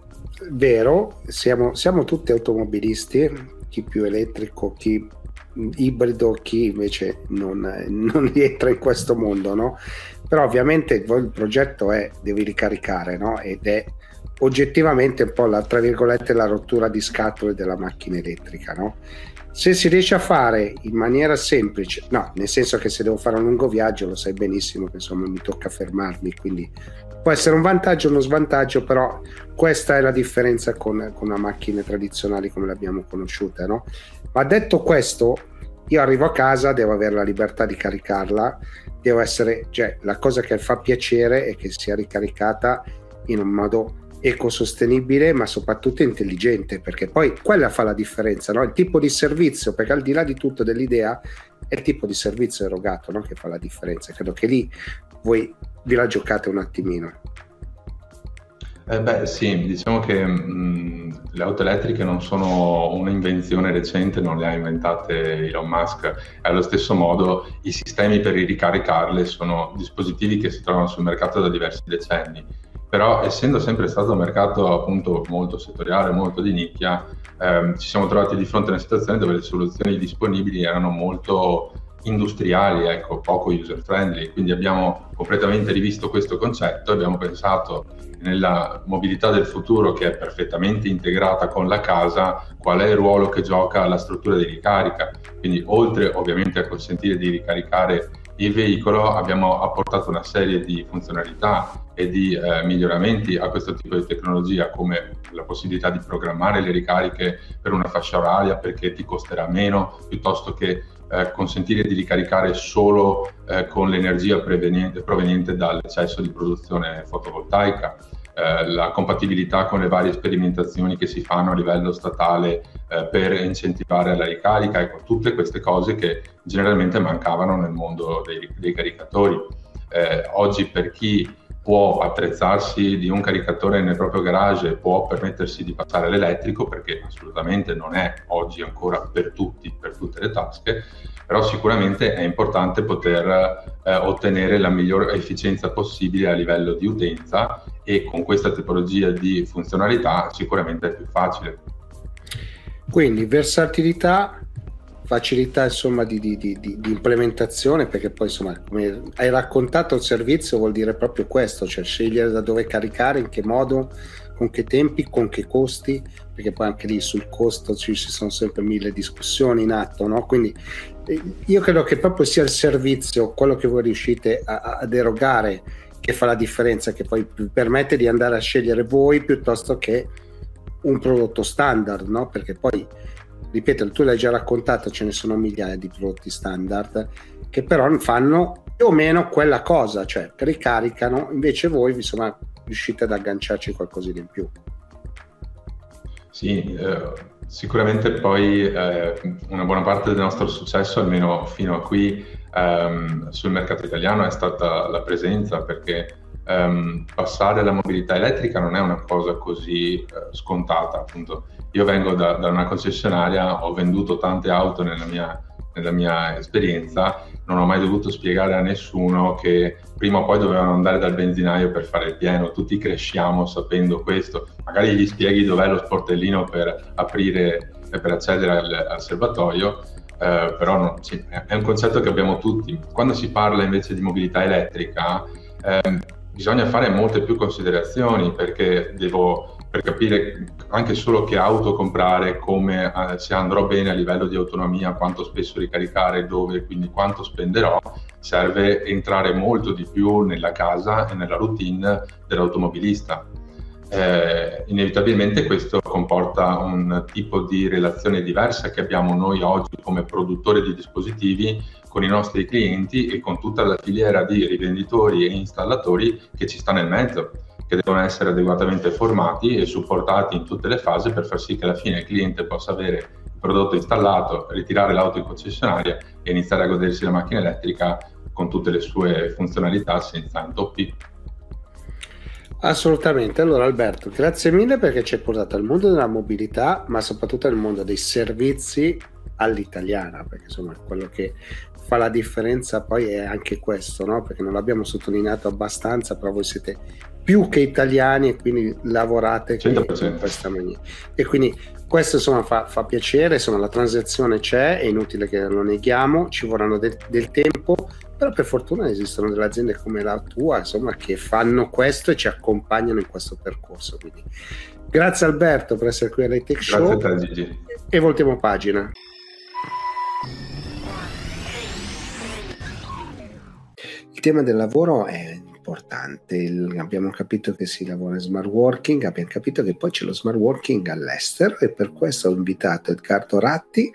vero, siamo, siamo tutti automobilisti, chi più elettrico, chi ibrido, chi invece non, non rientra in questo mondo, no? però ovviamente il progetto è devi ricaricare no? ed è oggettivamente un po' la, tra virgolette la rottura di scatole della macchina elettrica no? se si riesce a fare in maniera semplice no nel senso che se devo fare un lungo viaggio lo sai benissimo che insomma mi tocca fermarmi quindi può essere un vantaggio o uno svantaggio però questa è la differenza con, con le macchine tradizionali come le abbiamo conosciute no? ma detto questo io arrivo a casa devo avere la libertà di caricarla deve essere, cioè la cosa che fa piacere è che sia ricaricata in un modo ecosostenibile ma soprattutto intelligente perché poi quella fa la differenza no? il tipo di servizio perché al di là di tutto dell'idea è il tipo di servizio erogato no? che fa la differenza credo che lì voi vi la giocate un attimino eh beh, sì, diciamo che mh, le auto elettriche non sono un'invenzione recente, non le ha inventate Elon Musk. Allo stesso modo, i sistemi per ricaricarle sono dispositivi che si trovano sul mercato da diversi decenni. Però, essendo sempre stato un mercato appunto molto settoriale, molto di nicchia, ehm, ci siamo trovati di fronte a una situazione dove le soluzioni disponibili erano molto industriali, ecco, poco user friendly. Quindi abbiamo completamente rivisto questo concetto e abbiamo pensato nella mobilità del futuro che è perfettamente integrata con la casa, qual è il ruolo che gioca la struttura di ricarica. Quindi oltre ovviamente a consentire di ricaricare il veicolo abbiamo apportato una serie di funzionalità e di eh, miglioramenti a questo tipo di tecnologia come la possibilità di programmare le ricariche per una fascia oraria perché ti costerà meno piuttosto che eh, consentire di ricaricare solo eh, con l'energia proveniente, dall'eccesso di produzione fotovoltaica, eh, la compatibilità con le varie sperimentazioni che si fanno a livello statale eh, per incentivare la ricarica, ecco, tutte queste cose che generalmente mancavano nel mondo dei, dei caricatori. eh, oggi per chi può attrezzarsi di un caricatore nel proprio garage può permettersi di passare all'elettrico, perché assolutamente non è oggi ancora per tutti, per tutte le tasche, però sicuramente è importante poter eh, ottenere la miglior efficienza possibile a livello di utenza e con questa tipologia di funzionalità sicuramente è più facile. Quindi versatilità, facilità insomma di, di, di, di, implementazione perché poi insomma come hai raccontato il servizio vuol dire proprio questo cioè scegliere da dove caricare in che modo con che tempi con che costi perché poi anche lì sul costo ci, ci sono sempre mille discussioni in atto no? quindi eh, io credo che proprio sia il servizio quello che voi riuscite a, a erogare che fa la differenza che poi permette di andare a scegliere voi piuttosto che un prodotto standard no? perché poi ripeto, tu l'hai già raccontato, ce ne sono migliaia di prodotti standard che però fanno più o meno quella cosa, cioè ricaricano, invece voi insomma riuscite ad agganciarci qualcosina in più. Sì, eh, sicuramente poi eh, una buona parte del nostro successo, almeno fino a qui ehm, sul mercato italiano, è stata la presenza perché ehm, passare alla mobilità elettrica non è una cosa così eh, scontata, appunto. Io vengo da, da, una concessionaria, ho venduto tante auto nella mia, nella mia, esperienza, non ho mai dovuto spiegare a nessuno che prima o poi dovevano andare dal benzinaio per fare il pieno, tutti cresciamo sapendo questo, magari gli spieghi dov'è lo sportellino per aprire e per accedere al, al serbatoio, eh, però no, sì, è un concetto che abbiamo tutti. Quando si parla invece di mobilità elettrica, eh, bisogna fare molte più considerazioni perché devo per capire anche solo che auto comprare, come eh, se andrò bene a livello di autonomia, quanto spesso ricaricare, dove, quindi quanto spenderò, serve entrare molto di più nella casa e nella routine dell'automobilista. Eh, inevitabilmente questo comporta un tipo di relazione diversa che abbiamo noi oggi come produttori di dispositivi con i nostri clienti e con tutta la filiera di rivenditori e installatori che ci sta nel mezzo che devono essere adeguatamente formati e supportati in tutte le fasi per far sì che alla fine il cliente possa avere il prodotto installato, ritirare l'auto in concessionaria e iniziare a godersi la macchina elettrica con tutte le sue funzionalità senza intoppi. Assolutamente. Allora Alberto, grazie mille perché ci hai portato al mondo della mobilità, ma soprattutto al mondo dei servizi all'italiana, perché insomma quello che fa la differenza poi è anche questo, no? perché non l'abbiamo sottolineato abbastanza, però voi siete più che italiani e quindi lavorate in questa maniera. E quindi questo insomma fa, fa, piacere, insomma la transazione c'è, è inutile che lo neghiamo, ci vorranno del, del tempo, però per fortuna esistono delle aziende come la tua insomma che fanno questo e ci accompagnano in questo percorso. Quindi grazie Alberto per essere qui all'High Tech Show grazie a te, Gigi. e voltiamo pagina. Il tema del lavoro è importante. Il, abbiamo capito che si lavora in smart working, abbiamo capito che poi c'è lo smart working all'estero e per questo ho invitato Edgardo Ratti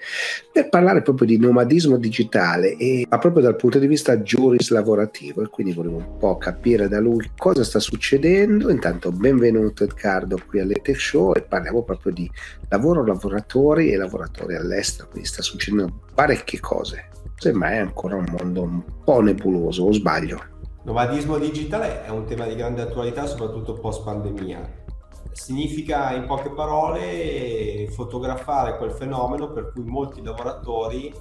per parlare proprio di nomadismo digitale e ma proprio dal punto di vista giuris lavorativo e quindi volevo un po' capire da lui cosa sta succedendo. Intanto benvenuto Edgardo qui alle Tech Show e parliamo proprio di lavoro, lavoratori e lavoratori all'estero, quindi sta succedendo parecchie cose. Sembra è ancora un mondo un po' nebuloso, o sbaglio? Nomadismo digitale è un tema di grande attualità, soprattutto post pandemia. Significa in poche parole fotografare quel fenomeno per cui molti lavoratori,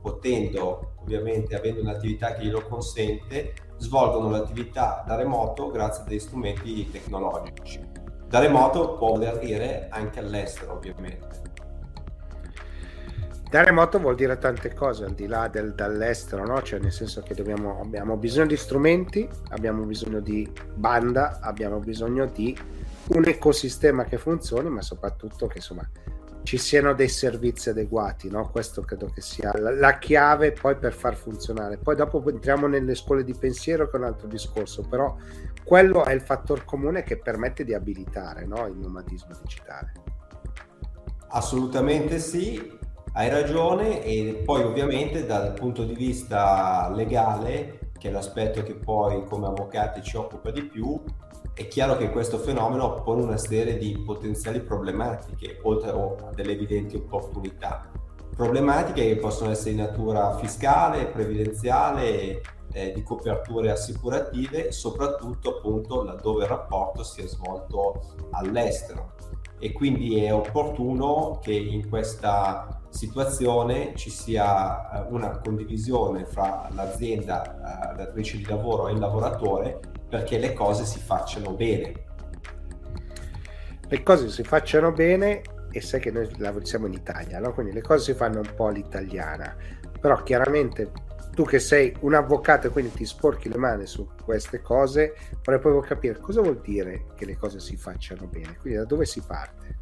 potendo ovviamente avendo un'attività che glielo consente, svolgono l'attività da remoto grazie a degli strumenti tecnologici. Da remoto può voler dire anche all'estero, ovviamente. Da remoto vuol dire tante cose al di là del, dall'estero, no? cioè nel senso che dobbiamo, abbiamo bisogno di strumenti, abbiamo bisogno di banda, abbiamo bisogno di un ecosistema che funzioni, ma soprattutto che insomma ci siano dei servizi adeguati, no? questo credo che sia la, la, chiave poi per far funzionare. Poi dopo entriamo nelle scuole di pensiero che è un altro discorso, però quello è il fattore comune che permette di abilitare no? il nomadismo digitale. Assolutamente sì, hai ragione e poi ovviamente dal punto di vista legale, che è l'aspetto che poi come avvocati ci occupa di più, è chiaro che questo fenomeno pone una serie di potenziali problematiche, oltre a delle evidenti opportunità. Problematiche che possono essere di natura fiscale, previdenziale eh, di coperture assicurative soprattutto appunto laddove il rapporto sia svolto all'estero e quindi è opportuno che in questa situazione ci sia eh, una condivisione fra l'azienda, eh, datrice di lavoro e il lavoratore perché le cose si facciano bene. Le cose si facciano bene e sai che noi lavoriamo in Italia, no? quindi le cose si fanno un po' all'italiana, però chiaramente tu che sei un avvocato e quindi ti sporchi le mani su queste cose, vorrei proprio capire cosa vuol dire che le cose si facciano bene, quindi da dove si parte?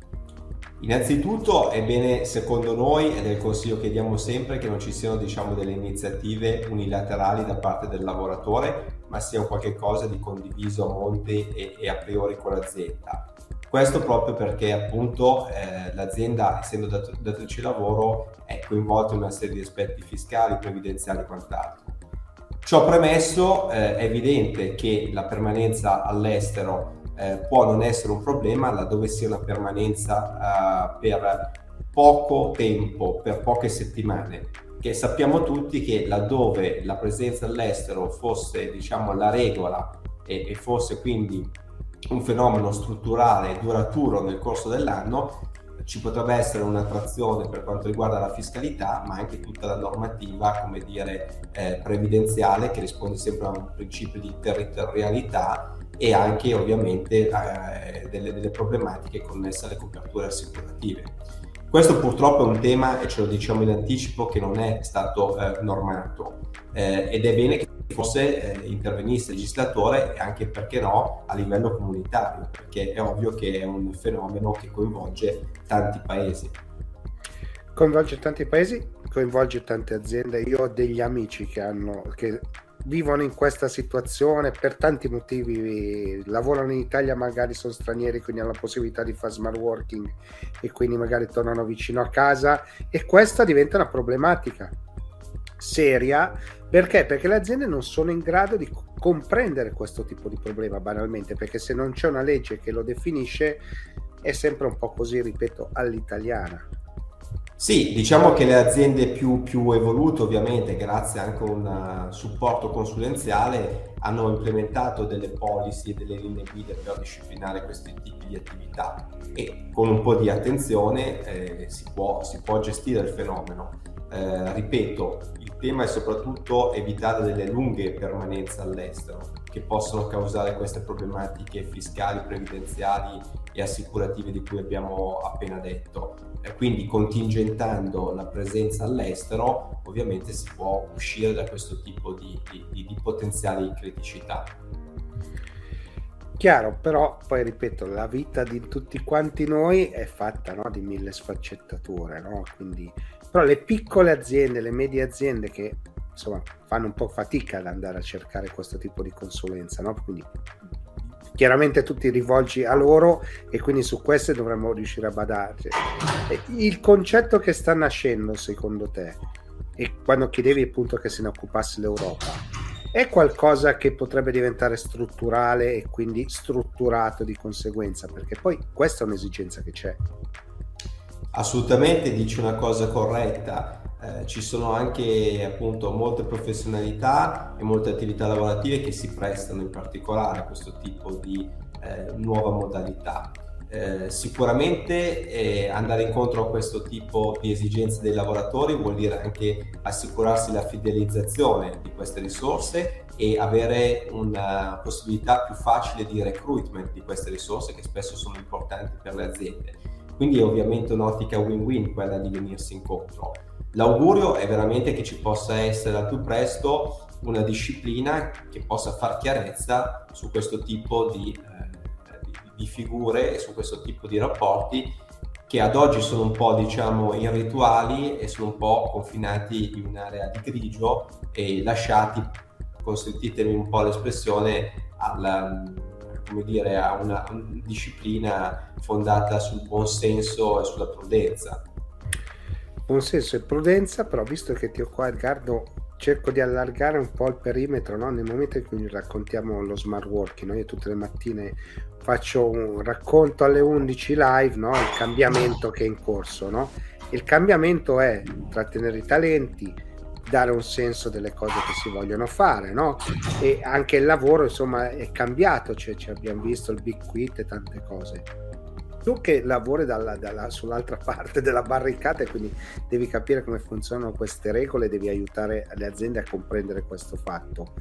Innanzitutto è bene, secondo noi, ed è il consiglio che diamo sempre, che non ci siano diciamo, delle iniziative unilaterali da parte del lavoratore, ma sia un qualche cosa di condiviso a monte e, e a priori con l'azienda. Questo proprio perché appunto eh, l'azienda, essendo dat- datrice di lavoro, è coinvolta in una serie di aspetti fiscali, previdenziali e quant'altro. Ciò premesso, eh, è evidente che la permanenza all'estero eh, può non essere un problema laddove sia una permanenza eh, per poco tempo, per poche settimane, che sappiamo tutti che laddove la presenza all'estero fosse diciamo la regola e, e fosse quindi un fenomeno strutturale e duraturo nel corso dell'anno, ci potrebbe essere un'attrazione per quanto riguarda la fiscalità, ma anche tutta la normativa, come dire, eh, previdenziale che risponde sempre a un principio di territorialità e anche ovviamente eh, delle, delle, problematiche connesse alle coperture assicurative. Questo purtroppo è un tema, e ce lo diciamo in anticipo, che non è stato eh, normato eh, ed è bene che forse eh, intervenisse il legislatore e anche perché no a livello comunitario, perché è ovvio che è un fenomeno che coinvolge tanti paesi. Coinvolge tanti paesi, coinvolge tante aziende. Io ho degli amici che hanno, che vivono in questa situazione per tanti motivi, lavorano in Italia, magari sono stranieri, quindi hanno la possibilità di fare smart working e quindi magari tornano vicino a casa e questa diventa una problematica seria perché? Perché le aziende non sono in grado di comprendere questo tipo di problema banalmente, perché se non c'è una legge che lo definisce è sempre un po' così, ripeto, all'italiana. Sì, diciamo che le aziende più, più evolute, ovviamente, grazie anche a un uh, supporto consulenziale, hanno implementato delle policy e delle linee guida per disciplinare questi tipi di attività e con un po' di attenzione eh, si, può, si, può, gestire il fenomeno. Eh, ripeto, il tema è soprattutto evitare delle lunghe permanenze all'estero che possono causare queste problematiche fiscali, previdenziali e assicurative di cui abbiamo appena detto. E quindi contingentando la presenza all'estero ovviamente si può uscire da questo tipo di, di, di potenziali criticità. Chiaro, però poi ripeto, la vita di tutti quanti noi è fatta no, di mille sfaccettature, no? Quindi, però le piccole aziende, le medie aziende che insomma fanno un po' fatica ad andare a cercare questo tipo di consulenza, no? Quindi chiaramente tu ti rivolgi a loro e quindi su queste dovremmo riuscire a badarci. Il concetto che sta nascendo secondo te, e quando chiedevi appunto che se ne occupasse l'Europa, è qualcosa che potrebbe diventare strutturale e quindi strutturato di conseguenza, perché poi questa è un'esigenza che c'è. Assolutamente, dici una cosa corretta. Eh, ci sono anche appunto molte professionalità e molte attività lavorative che si prestano in particolare a questo tipo di eh, nuova modalità. Eh, sicuramente eh, andare incontro a questo tipo di esigenze dei lavoratori vuol dire anche assicurarsi la fidelizzazione di queste risorse e avere una possibilità più facile di recruitment di queste risorse che spesso sono importanti per le aziende. Quindi è ovviamente un'ottica win-win quella di venirsi incontro. L'augurio è veramente che ci possa essere al più presto una disciplina che possa far chiarezza su questo tipo di, eh, di, figure e su questo tipo di rapporti che ad oggi sono un po' diciamo irrituali e sono un po' confinati in un'area di grigio e lasciati, consentitemi un po' l'espressione, alla, come dire, a una, disciplina fondata sul buon senso e sulla prudenza senso e prudenza, però visto che ti ho qua Edgardo cerco di allargare un po' il perimetro no? nel momento in cui raccontiamo lo smart working. No? Io tutte le mattine faccio un racconto alle 11 live no? il cambiamento che è in corso. Il cambiamento è trattenere i talenti, dare un senso delle cose che si vogliono fare, no? E anche il lavoro, insomma, è cambiato, cioè, cioè abbiamo visto il big quit e tante cose. Tu che lavori dalla, dalla, sull'altra parte della barricata e quindi devi capire come funzionano queste regole, devi aiutare le aziende a comprendere questo fatto.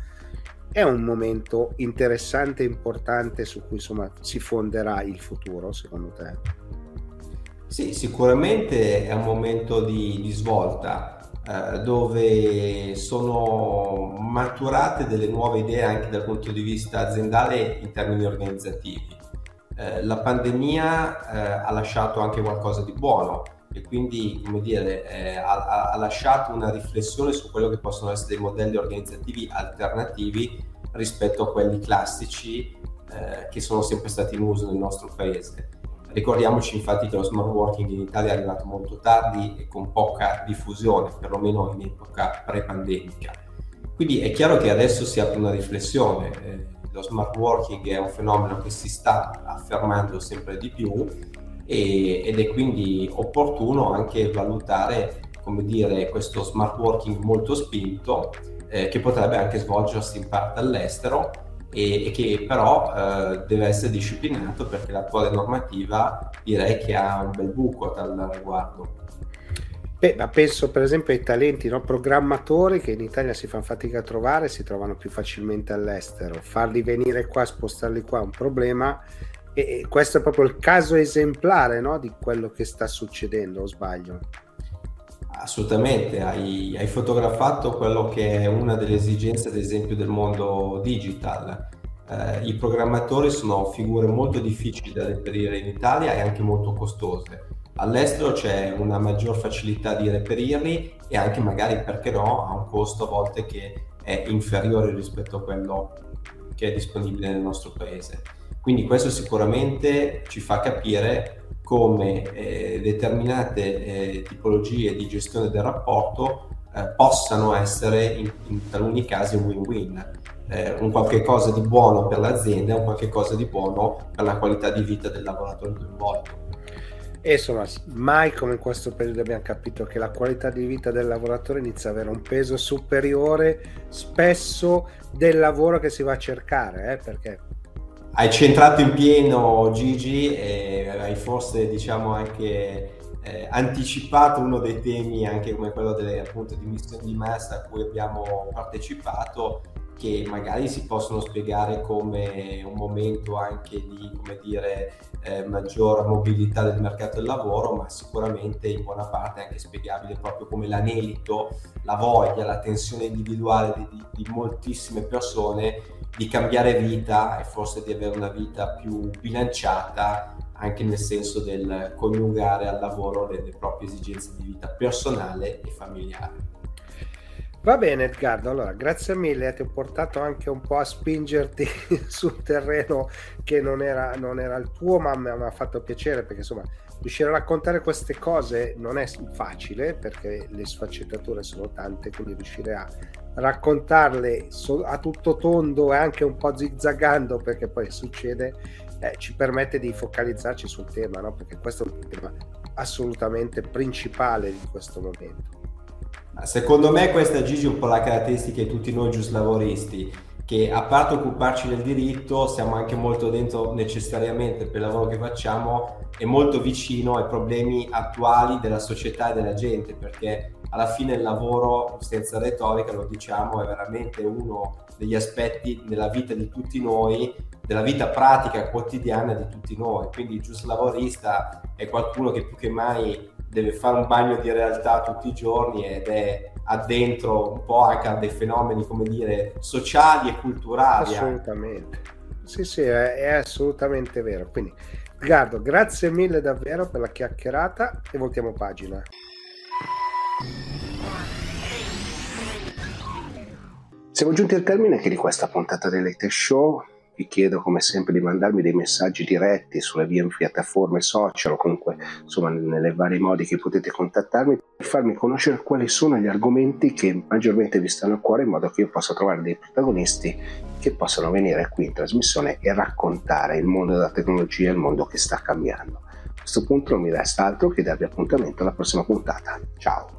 È un momento interessante e importante su cui insomma si fonderà il futuro, secondo te? Sì, sicuramente è un momento di, di svolta eh, dove sono maturate delle nuove idee anche dal punto di vista aziendale in termini organizzativi. Eh, la pandemia eh, ha lasciato anche qualcosa di buono e quindi come dire, ha, lasciato una riflessione su quello che possono essere dei modelli organizzativi alternativi rispetto a quelli classici che sono sempre stati in uso nel nostro paese. Ricordiamoci infatti che lo smart working in Italia è arrivato molto tardi e con poca diffusione, perlomeno in epoca pre-pandemica. Quindi è chiaro che adesso si apre una riflessione. Eh, lo smart working è un fenomeno che si sta affermando sempre di più e, ed è quindi opportuno anche valutare come dire, questo smart working molto spinto eh, che potrebbe anche svolgersi in parte all'estero e, e che però eh, deve essere disciplinato perché l'attuale normativa direi che ha un bel buco dal riguardo. Beh, ma penso per esempio ai talenti no? programmatori che in Italia si fanno fatica a trovare, si trovano più facilmente all'estero. Farli venire qua, spostarli qua è un problema e questo è proprio il caso esemplare no? di quello che sta succedendo, o sbaglio? Assolutamente, hai, hai, fotografato quello che è una delle esigenze, ad esempio, del mondo digital. Eh, I programmatori sono figure molto difficili da reperire in Italia e anche molto costose. All'estero c'è una maggior facilità di reperirli e anche magari, perché no, a un costo a volte che è inferiore rispetto a quello che è disponibile nel nostro paese. Quindi questo sicuramente ci fa capire come eh, determinate eh, tipologie di gestione del rapporto eh, possano essere in, in, taluni casi un win-win, eh, un qualche cosa di buono per l'azienda un qualche cosa di buono per la qualità di vita del lavoratore coinvolto. E insomma, mai come in questo periodo abbiamo capito che la qualità di vita del lavoratore inizia ad avere un peso superiore spesso del lavoro che si va a cercare, eh, perché hai centrato in pieno Gigi e hai forse diciamo anche eh, anticipato uno dei temi anche come quello delle appunto di missioni di massa a cui abbiamo partecipato che magari si possono spiegare come un momento anche di come dire eh, maggior mobilità del mercato del lavoro ma sicuramente in buona parte anche spiegabile proprio come l'anelito la voglia la tensione individuale di, di, di moltissime persone di cambiare vita e forse di avere una vita più bilanciata anche nel senso del coniugare al lavoro le, le proprie esigenze di vita personale e familiare. Va bene Edgardo, allora grazie mille, ti ho portato anche un po' a spingerti sul terreno che non era, non era il tuo, ma mi ha fatto piacere perché insomma riuscire a raccontare queste cose non è facile perché le sfaccettature sono tante, quindi riuscire a raccontarle a tutto tondo e anche un po' zizzagando perché poi succede, eh, ci permette di focalizzarci sul tema, no? perché questo è un tema assolutamente principale di questo momento. Secondo me questa Gigi è un po' la caratteristica di tutti noi giuslavoristi, che a parte occuparci del diritto siamo anche molto dentro necessariamente per il lavoro che facciamo e molto vicino ai problemi attuali della società e della gente, perché alla fine il lavoro, senza retorica, lo diciamo, è veramente uno degli aspetti della vita di tutti noi, della vita pratica quotidiana di tutti noi. Quindi il giusto lavorista è qualcuno che più che mai deve fare un bagno di realtà tutti i giorni ed è addentro un po' anche a dei fenomeni, come dire, sociali e culturali. Assolutamente. Sì, sì, è, è assolutamente vero. Quindi, Riccardo, grazie mille davvero per la chiacchierata e voltiamo pagina. Siamo giunti al termine anche di questa puntata del Late Show. Vi chiedo come sempre di mandarmi dei messaggi diretti sulle mie piattaforme social o comunque insomma nelle varie modi che potete contattarmi per farmi conoscere quali sono gli argomenti che maggiormente vi stanno a cuore in modo che io possa trovare dei protagonisti che possano venire qui in trasmissione e raccontare il mondo della tecnologia, il mondo che sta cambiando. A questo punto non mi resta altro che darvi appuntamento alla prossima puntata. Ciao!